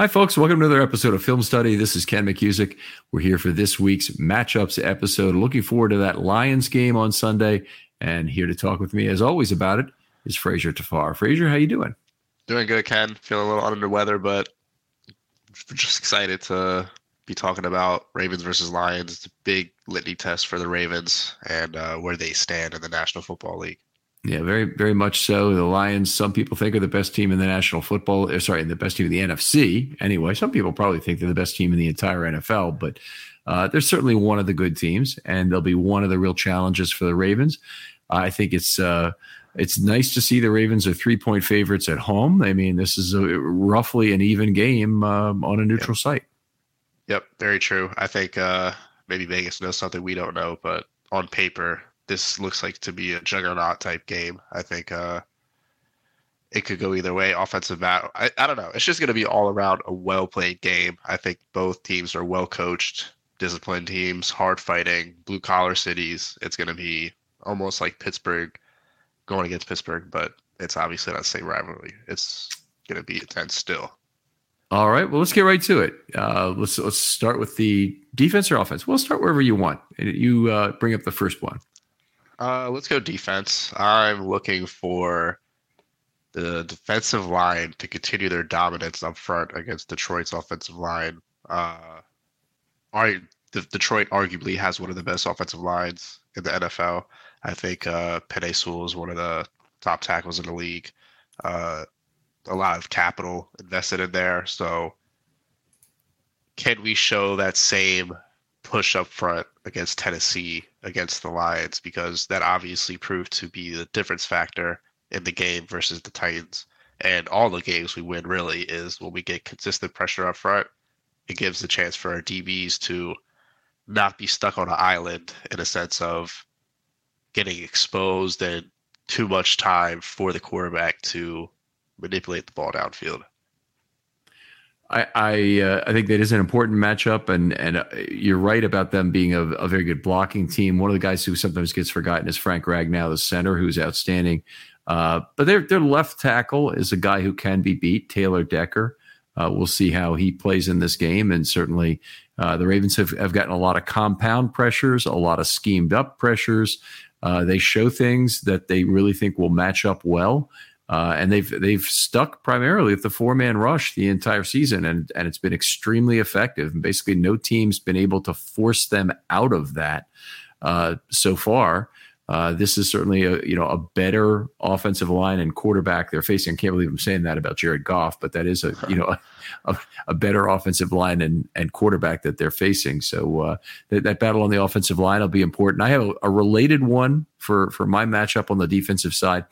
Hi, folks. Welcome to another episode of Film Study. This is Ken McKusick. We're here for this week's matchups episode. Looking forward to that Lions game on Sunday. And here to talk with me, as always, about it is Fraser Tafar. Fraser, how you doing? Doing good, Ken. Feeling a little under the weather, but just excited to be talking about Ravens versus Lions. It's a big litany test for the Ravens and uh, where they stand in the National Football League. Yeah, very, very much so. The Lions, some people think are the best team in the National Football. Uh, sorry, the best team in the NFC. Anyway, some people probably think they're the best team in the entire NFL, but uh, they're certainly one of the good teams, and they'll be one of the real challenges for the Ravens. I think it's uh, it's nice to see the Ravens are three point favorites at home. I mean, this is a, roughly an even game um, on a neutral yep. site. Yep, very true. I think uh, maybe Vegas knows something we don't know, but on paper, this looks like to be a juggernaut type game. I think uh, it could go either way. Offensive battle. I, I don't know. It's just going to be all around a well played game. I think both teams are well coached, disciplined teams, hard fighting, blue collar cities. It's going to be almost like Pittsburgh going against Pittsburgh, but it's obviously not the same rivalry. It's going to be intense still. All right. Well, let's get right to it. Uh, let's let's start with the defense or offense. We'll start wherever you want. You uh, bring up the first one. Uh, let's go defense. I'm looking for the defensive line to continue their dominance up front against Detroit's offensive line. Uh, the, Detroit arguably has one of the best offensive lines in the NFL. I think uh, Penei Sewell is one of the top tackles in the league. Uh, a lot of capital invested in there. So, can we show that same push up front against Tennessee against the Lions because that obviously proved to be the difference factor in the game versus the Titans. And all the games we win really is when we get consistent pressure up front. It gives the chance for our DBs to not be stuck on an island in a sense of getting exposed and too much time for the quarterback to manipulate the ball downfield. I I, uh, I, think that is an important matchup, and and uh, you're right about them being a, a, very good blocking team. One of the guys who sometimes gets forgotten is Frank Ragnow, the center, who's outstanding. Uh, but their their left tackle is a guy who can be beat, Taylor Decker. Uh, we'll see how he plays in this game, and certainly uh, the Ravens have, have gotten a lot of compound pressures, a lot of schemed up pressures. Uh, they show things that they really think will match up well. Uh, and they've they've stuck primarily with the four man rush the entire season, and and it's been extremely effective. And basically, no team's been able to force them out of that uh, so far. Uh, this is certainly a you know a better offensive line and quarterback they're facing. I can't believe I'm saying that about Jared Goff, but that is a you know a, a better offensive line and and quarterback that they're facing. So uh, that, that, battle on the offensive line will be important. I have a, a related one for for my matchup on the defensive side.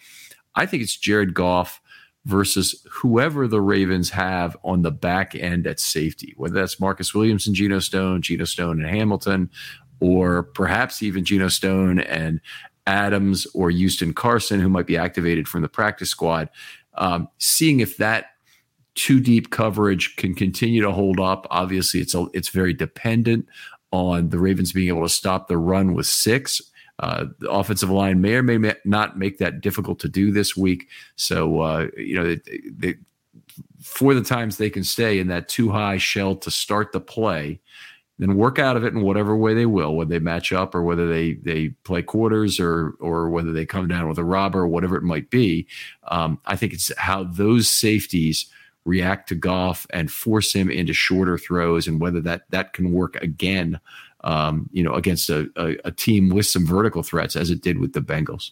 I think it's Jared Goff versus whoever the Ravens have on the back end at safety, whether that's Marcus Williams and Geno Stone, Geno Stone and Hamilton, or perhaps even Geno Stone and Adams or Houston Carson, who might be activated from the practice squad. Um, seeing if that two deep coverage can continue to hold up. Obviously, it's a, it's very dependent on the Ravens being able to stop the run with six. Uh, the offensive line may or may not make that difficult to do this week. So, uh, you know, they, they, for the times they can stay in that too high shell to start the play, then work out of it in whatever way they will, whether they match up or whether they they play quarters or or whether they come down with a robber or whatever it might be. Um, I think it's how those safeties react to Goff and force him into shorter throws, and whether that that can work again um, you know, against a, a, a, team with some vertical threats as it did with the Bengals.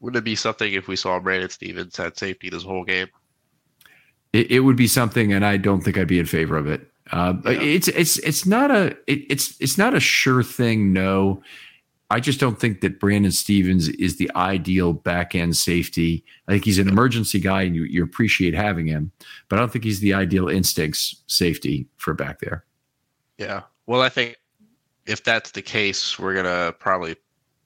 Wouldn't it be something if we saw Brandon Stephens at safety this whole game? It, it would be something, and I don't think I'd be in favor of it. Uh, yeah. It's it's it's not a it, it's it's not a sure thing. No, I just don't think that Brandon Stephens is the ideal back end safety. I think he's an emergency guy, and you you appreciate having him, but I don't think he's the ideal instincts safety for back there. Yeah, well, I think if that's the case, we're gonna probably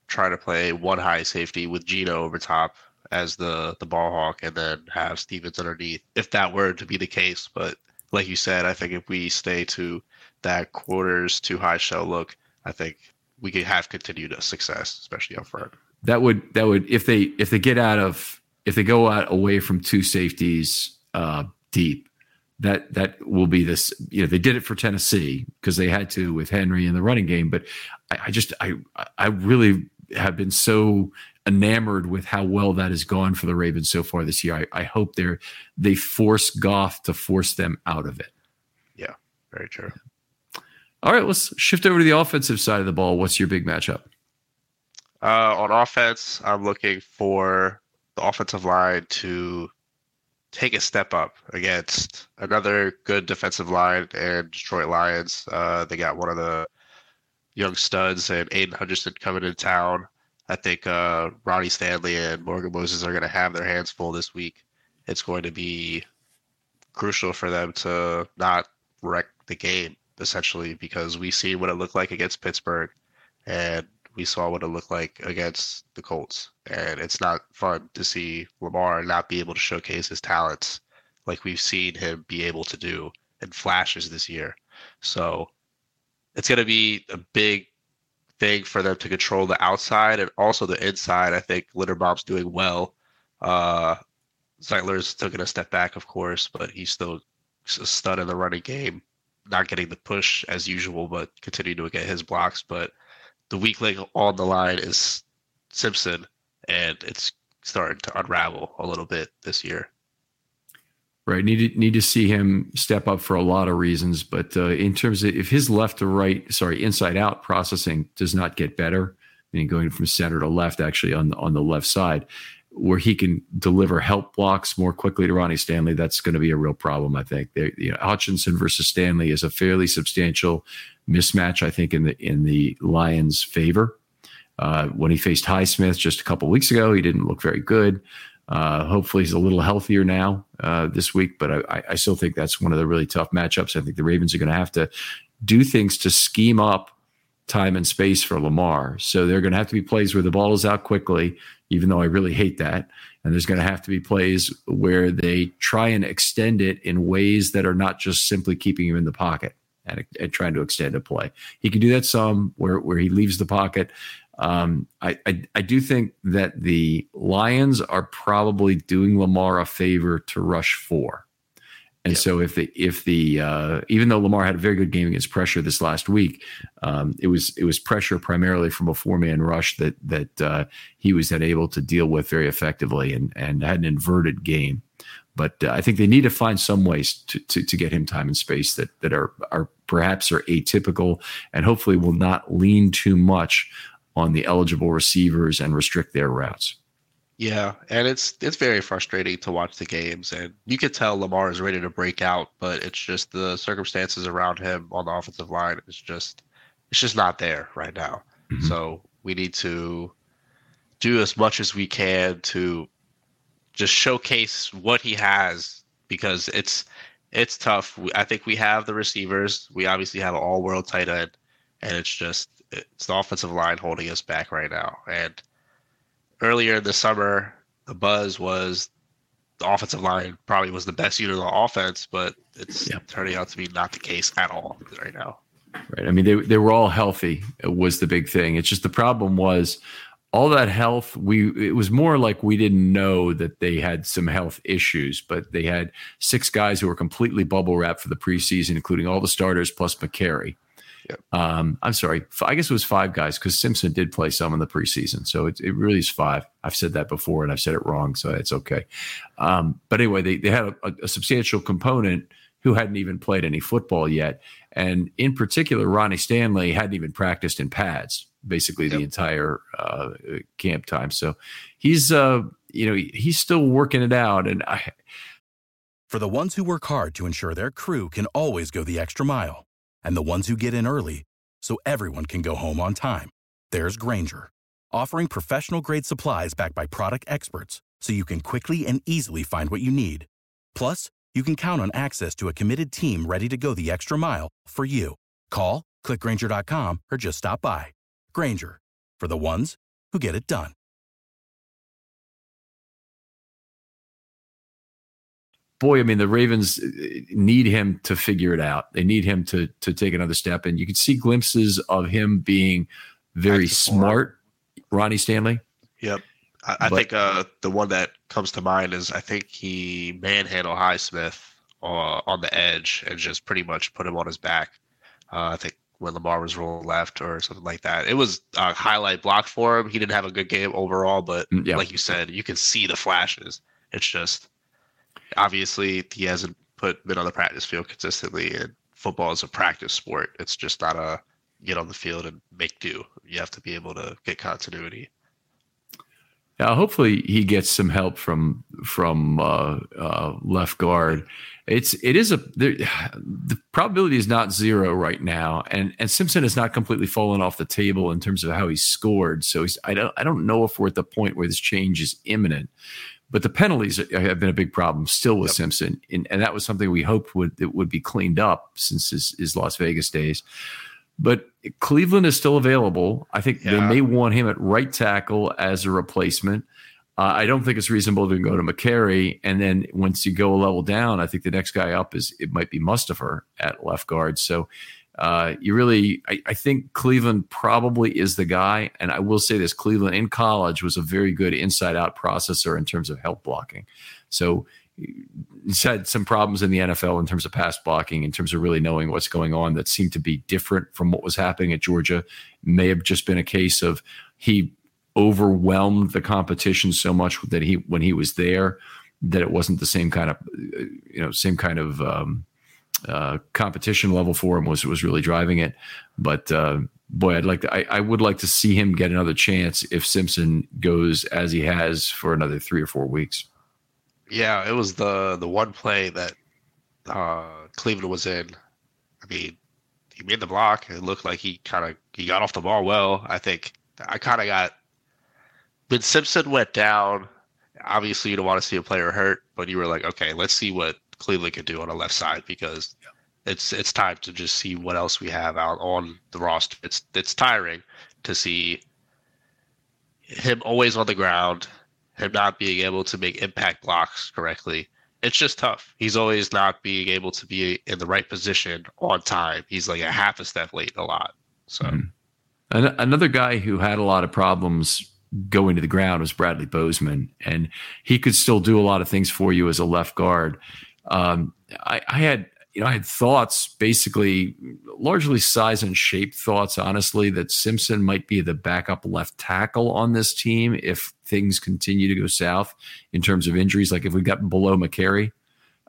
try to play one high safety with Geno over top as the the ball hawk, and then have Stephens underneath. If that were to be the case, but like you said, I think if we stay to that quarters to high shell look, I think we could have continued success, especially up front. That would that would if they if they get out of if they go out away from two safeties uh, deep, that that will be this. You know, they did it for Tennessee because they had to with Henry in the running game. But I, I just I I really have been so enamored with how well that has gone for the Ravens so far this year. I, I hope they're they force Goff to force them out of it. Yeah, very true. All right, let's shift over to the offensive side of the ball. What's your big matchup? Uh, on offense, I'm looking for the offensive line to take a step up against another good defensive line and Detroit Lions. Uh, they got one of the young studs and Aidan Hutchinson coming into town. I think uh, Ronnie Stanley and Morgan Moses are going to have their hands full this week. It's going to be crucial for them to not wreck the game, essentially, because we see what it looked like against Pittsburgh and we saw what it looked like against the Colts. And it's not fun to see Lamar not be able to showcase his talents like we've seen him be able to do in flashes this year. So it's going to be a big thing for them to control the outside and also the inside. I think Linderbaum's doing well. Uh, Zeitler's taking a step back, of course, but he's still a stud in the running game. Not getting the push as usual, but continuing to get his blocks. But the weak link on the line is Simpson, and it's starting to unravel a little bit this year. Right. Need to, need to see him step up for a lot of reasons. But uh, in terms of if his left to right, sorry, inside out processing does not get better, meaning going from center to left, actually on on the left side, where he can deliver help blocks more quickly to Ronnie Stanley, that's going to be a real problem. I think. They, you know, Hutchinson versus Stanley is a fairly substantial mismatch. I think in the in the Lions' favor. Uh, when he faced Highsmith just a couple weeks ago, he didn't look very good. Uh, hopefully, he's a little healthier now uh, this week, but I, I, still think that's one of the really tough matchups. I think the Ravens are going to have to do things to scheme up time and space for Lamar. So they're going to have to be plays where the ball is out quickly, even though I really hate that. And there's going to have to be plays where they try and extend it in ways that are not just simply keeping him in the pocket and, and trying to extend a play. He can do that some where, where he leaves the pocket. Um, I, I, I do think that the Lions are probably doing Lamar a favor to rush four. And yeah. so if the if the uh, even though Lamar had a very good game against pressure this last week, um, it was it was pressure primarily from a four man rush that that uh, he was then able to deal with very effectively and and had an inverted game. But uh, I think they need to find some ways to, to, to get him time and space that that are are perhaps are atypical and hopefully will not lean too much on the eligible receivers and restrict their routes. Yeah, and it's it's very frustrating to watch the games, and you can tell Lamar is ready to break out, but it's just the circumstances around him on the offensive line is just it's just not there right now. Mm-hmm. So we need to do as much as we can to just showcase what he has because it's it's tough. I think we have the receivers. We obviously have an all-world tight end, and it's just it's the offensive line holding us back right now. And earlier in the summer, the buzz was the offensive line probably was the best unit of the offense, but it's turning out to be not the case at all right now. Right. I mean, they they were all healthy. Was the big thing. It's just the problem was all that health. We it was more like we didn't know that they had some health issues, but they had six guys who were completely bubble wrapped for the preseason, including all the starters plus Mekari. Yep. Um, I'm sorry. I guess it was five guys because Simpson did play some in the preseason. So it, it really is five. I've said that before and I've said it wrong. So it's okay. Um, but anyway, they, they had a, a, substantial component who hadn't even played any football yet. And in particular, Ronnie Stanley hadn't even practiced in pads basically yep. the entire uh, camp time. So he's, uh, you know, he's still working it out. And I, For the ones who work hard to ensure their crew can always go the extra mile, and the ones who get in early so everyone can go home on time, there's Grainger, offering professional grade supplies backed by product experts so you can quickly and easily find what you need. Plus, you can count on access to a committed team ready to go the extra mile for you. Call, clickgrainger.com, or just stop by. Grainger, for the ones who get it done. Boy, I mean, the Ravens uh, need him to figure it out. They need him to to take another step, and you can see glimpses of him being very smart. Ronnie Stanley. Yep. I, I but, think uh, the one that comes to mind is I think he manhandled Highsmith uh, on the edge and just pretty much put him on his back. Uh, I think when Lamar was rolling left or something like that. It was a highlight block for him. He didn't have a good game overall, but mm, like you said, you can see the flashes. It's just obviously he hasn't put been on the practice field consistently, and football is a practice sport. It's just not a get on the field and make do. You have to be able to get continuity. Yeah, hopefully he gets some help from from uh, uh, left guard. It's it is a the probability is not zero right now, and and Simpson has not completely fallen off the table in terms of how he's scored. So he's I don't I don't know if we're at the point where this change is imminent, but the penalties have been a big problem still with yep. Simpson, and, and that was something we hoped would it would be cleaned up since his, his Las Vegas days. But Cleveland is still available. I think yeah. they may want him at right tackle as a replacement. Uh, I don't think it's reasonable to go to Mekari, and then once you go a level down, I think the next guy up is it might be Mustipher at left guard. So uh, you really, I, I, think Cleveland probably is the guy. And I will say this: Cleveland in college was a very good inside-out processor in terms of help blocking. So he's had some problems in the NFL in terms of pass blocking, in terms of really knowing what's going on that seemed to be different from what was happening at Georgia. May have just been a case of he overwhelmed the competition so much that he when he was there that it wasn't the same kind of you know same kind of um, uh, competition level for him was was really driving it. But uh, boy, I'd like to, I, I would like to see him get another chance if Simpson goes as he has for another three or four weeks. Yeah, it was the the one play that uh, Cleveland was in. I mean, he made the block. It looked like he kind of he got off the ball well. I think I kind of got when Simpson went down. Obviously, you don't want to see a player hurt, but you were like, okay, let's see what Cleveland could do on the left side because yeah. it's it's time to just see what else we have out on the roster. It's it's tiring to see him always on the ground him not being able to make impact blocks correctly. It's just tough. He's always not being able to be in the right position on time. He's like a half a step late a lot. So mm-hmm. another guy who had a lot of problems going to the ground was Bradley Bozeman, and he could still do a lot of things for you as a left guard. Um, I, I had you know, I had thoughts, basically largely size and shape thoughts, honestly, that Simpson might be the backup left tackle on this team if things continue to go south in terms of injuries. Like if we got below Mekari,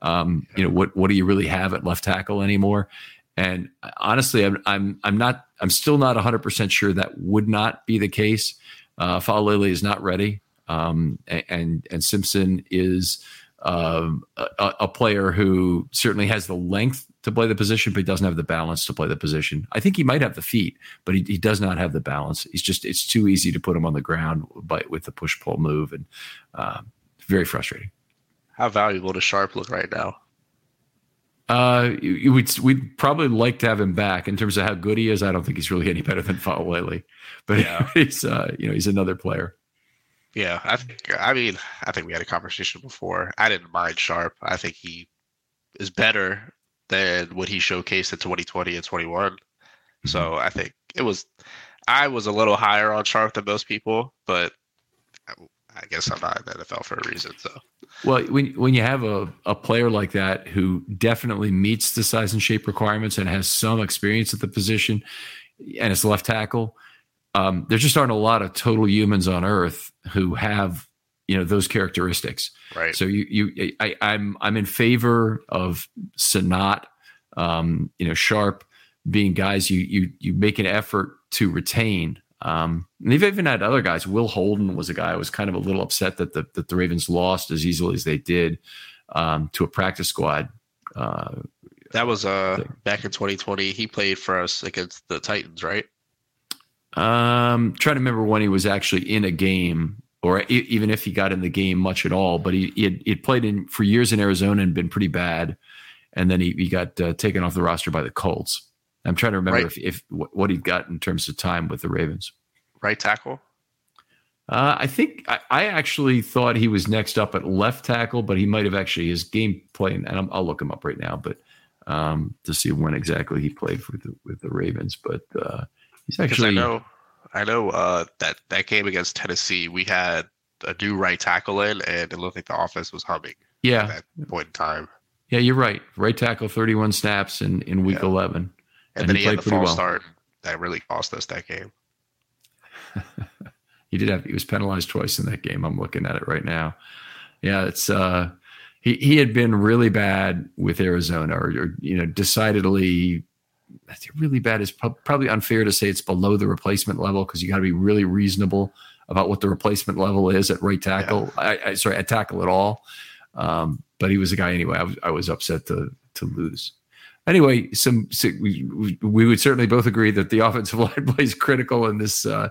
um, you know, what what do you really have at left tackle anymore? And honestly, I'm I'm I'm not I'm still not 100 percent sure that would not be the case. Uh, Faalele is not ready, um, and and Simpson is um, a, a, player who certainly has the length to play the position, but he doesn't have the balance to play the position. I think he might have the feet, but he, he does not have the balance. He's just it's too easy to put him on the ground by, with the push pull move, and uh, very frustrating. How valuable does Sharp look right now? Uh, we'd we'd probably like to have him back in terms of how good he is. I don't think he's really any better than Faalele, but yeah. he's uh, you know he's another player. Yeah, I think. I mean, I think we had a conversation before. I didn't mind Sharp. I think he is better than what he showcased in 2020 and 21. Mm-hmm. So I think it was. I was a little higher on Sharp than most people, but I guess I'm not in the NFL for a reason. So, well, when when you have a, a player like that who definitely meets the size and shape requirements and has some experience at the position, and it's left tackle, um, there just aren't a lot of total humans on Earth who have you know those characteristics. Right. So you you I, I'm I'm in favor of Senat, um, you know, Sharpe being guys you you you make an effort to retain. Um, and they've even had other guys. Will Holden was a guy I was kind of a little upset that the that the Ravens lost as easily as they did. um, to a practice squad. Uh, that was uh, back in 2020. He played for us against the Titans, right? Um, trying to remember when he was actually in a game, or even if he got in the game much at all. But he he had, he had played in for years in Arizona and been pretty bad, and then he he got uh, taken off the roster by the Colts. I'm trying to remember right. if, if what he got in terms of time with the Ravens. Right tackle. Uh, I think I, I, actually thought he was next up at left tackle, but he might have actually his game playing, and i will look him up right now, but um, to see when exactly he played with the, with the Ravens. But uh, he's actually. I know, I know uh, that that game against Tennessee, we had a new right tackle in, and it looked like the offense was humming. Yeah, at that point in time. Yeah, you're right. Right tackle, 31 snaps in in week yeah. 11, and, and then he, he had the false well. start that really cost us that game. he did have he was penalized twice in that game. I'm looking at it right now. Yeah, it's uh he he had been really bad with Arizona or, or you know decidedly really bad is probably unfair to say it's below the replacement level because you got to be really reasonable about what the replacement level is at right tackle. Yeah. I, I, sorry, at tackle at all. Um, but he was a guy anyway. I was, I was upset to to lose anyway, some, we, we, would certainly both agree that the offensive line plays critical in this uh,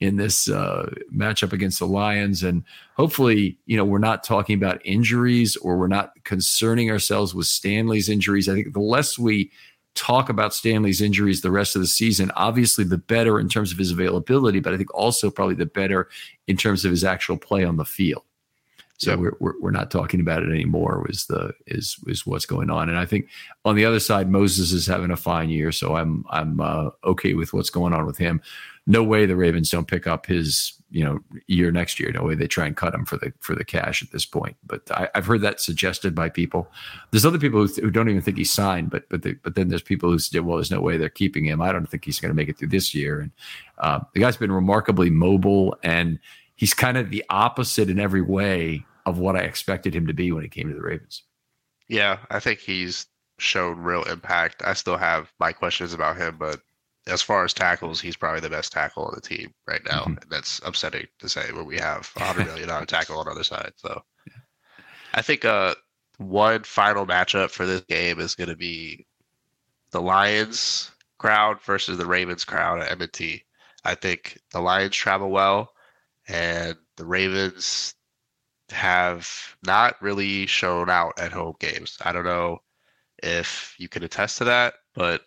in this uh, matchup against the Lions, and hopefully, you know, we're not talking about injuries or we're not concerning ourselves with Stanley's injuries. I think the less we talk about Stanley's injuries the rest of the season, obviously, the better in terms of his availability, but I think also probably the better in terms of his actual play on the field. So yep. we're, we're, we're not talking about it anymore. Was the is is what's going on? And I think on the other side, Moses is having a fine year, so I'm I'm uh, okay with what's going on with him. No way the Ravens don't pick up his you know year next year. No way they try and cut him for the for the cash at this point. But I, have heard that suggested by people. There's other people who, who don't even think he's signed, but but the, but then there's people who say, well, there's no way they're keeping him. I don't think he's going to make it through this year. And uh, the guy's been remarkably mobile and he's kind of the opposite in every way of what I expected him to be when he came to the Ravens. Yeah, I think he's shown real impact. I still have my questions about him, but as far as tackles, he's probably the best tackle on the team right now. Mm-hmm. And that's upsetting to say when we have a hundred million dollar tackle on the other side. So I think uh one final matchup for this game is gonna be the Lions crowd versus the Ravens crowd at M&T. I think the Lions travel well and the Ravens have not really shown out at home games. I don't know if you can attest to that, but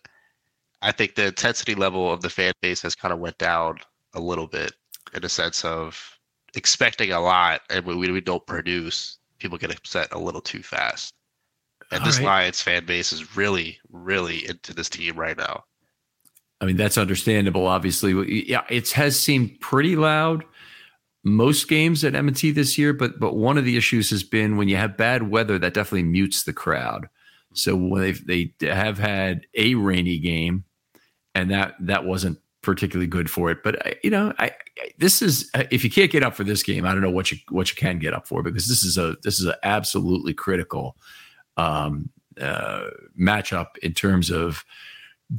I think the intensity level of the fan base has kind of went down a little bit in a sense of expecting a lot, and when we, we don't produce, people get upset a little too fast. And All this right. Lions fan base is really, really into this team right now. I mean, that's understandable. Obviously, yeah, it has seemed pretty loud most games at M&T this year, but but one of the issues has been when you have bad weather, that definitely mutes the crowd. So they they have had a rainy game, and that that wasn't particularly good for it. But you know, I, I, this is if you can't get up for this game, I don't know what you what you can get up for because this is a this is an absolutely critical um, uh, matchup in terms of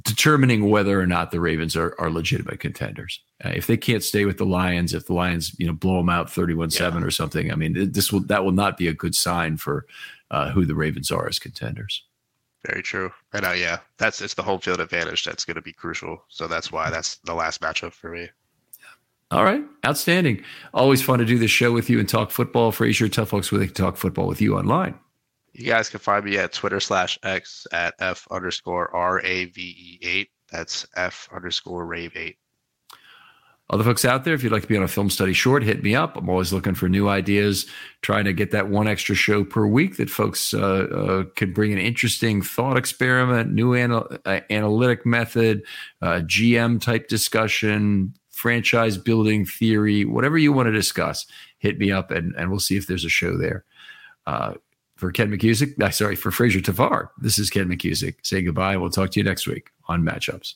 determining whether or not the Ravens are, are legitimate contenders. Uh, if they can't stay with the Lions, if the Lions, you know, blow them out 31-7 or something, I mean, this will that will not be a good sign for uh, who the Ravens are as contenders. Very true. And uh, yeah, that's it's the home field advantage that's going to be crucial. So that's why that's the last matchup for me. All right, outstanding. Always fun to do this show with you and talk football. Frazier, tell folks where they can talk football with you online. You guys can find me at Twitter slash X at F underscore R A V E 8. That's F underscore rave 8. Other folks out there, if you'd like to be on a film study short, hit me up. I'm always looking for new ideas, trying to get that one extra show per week that folks uh, uh, can bring an interesting thought experiment, new anal- uh, analytic method, uh, GM type discussion, franchise building theory, whatever you want to discuss. Hit me up and, and we'll see if there's a show there. For Ken McKusick, uh, sorry, for Frazier Tavar, this is Ken McKusick. Say goodbye. We'll talk to you next week on Matchups.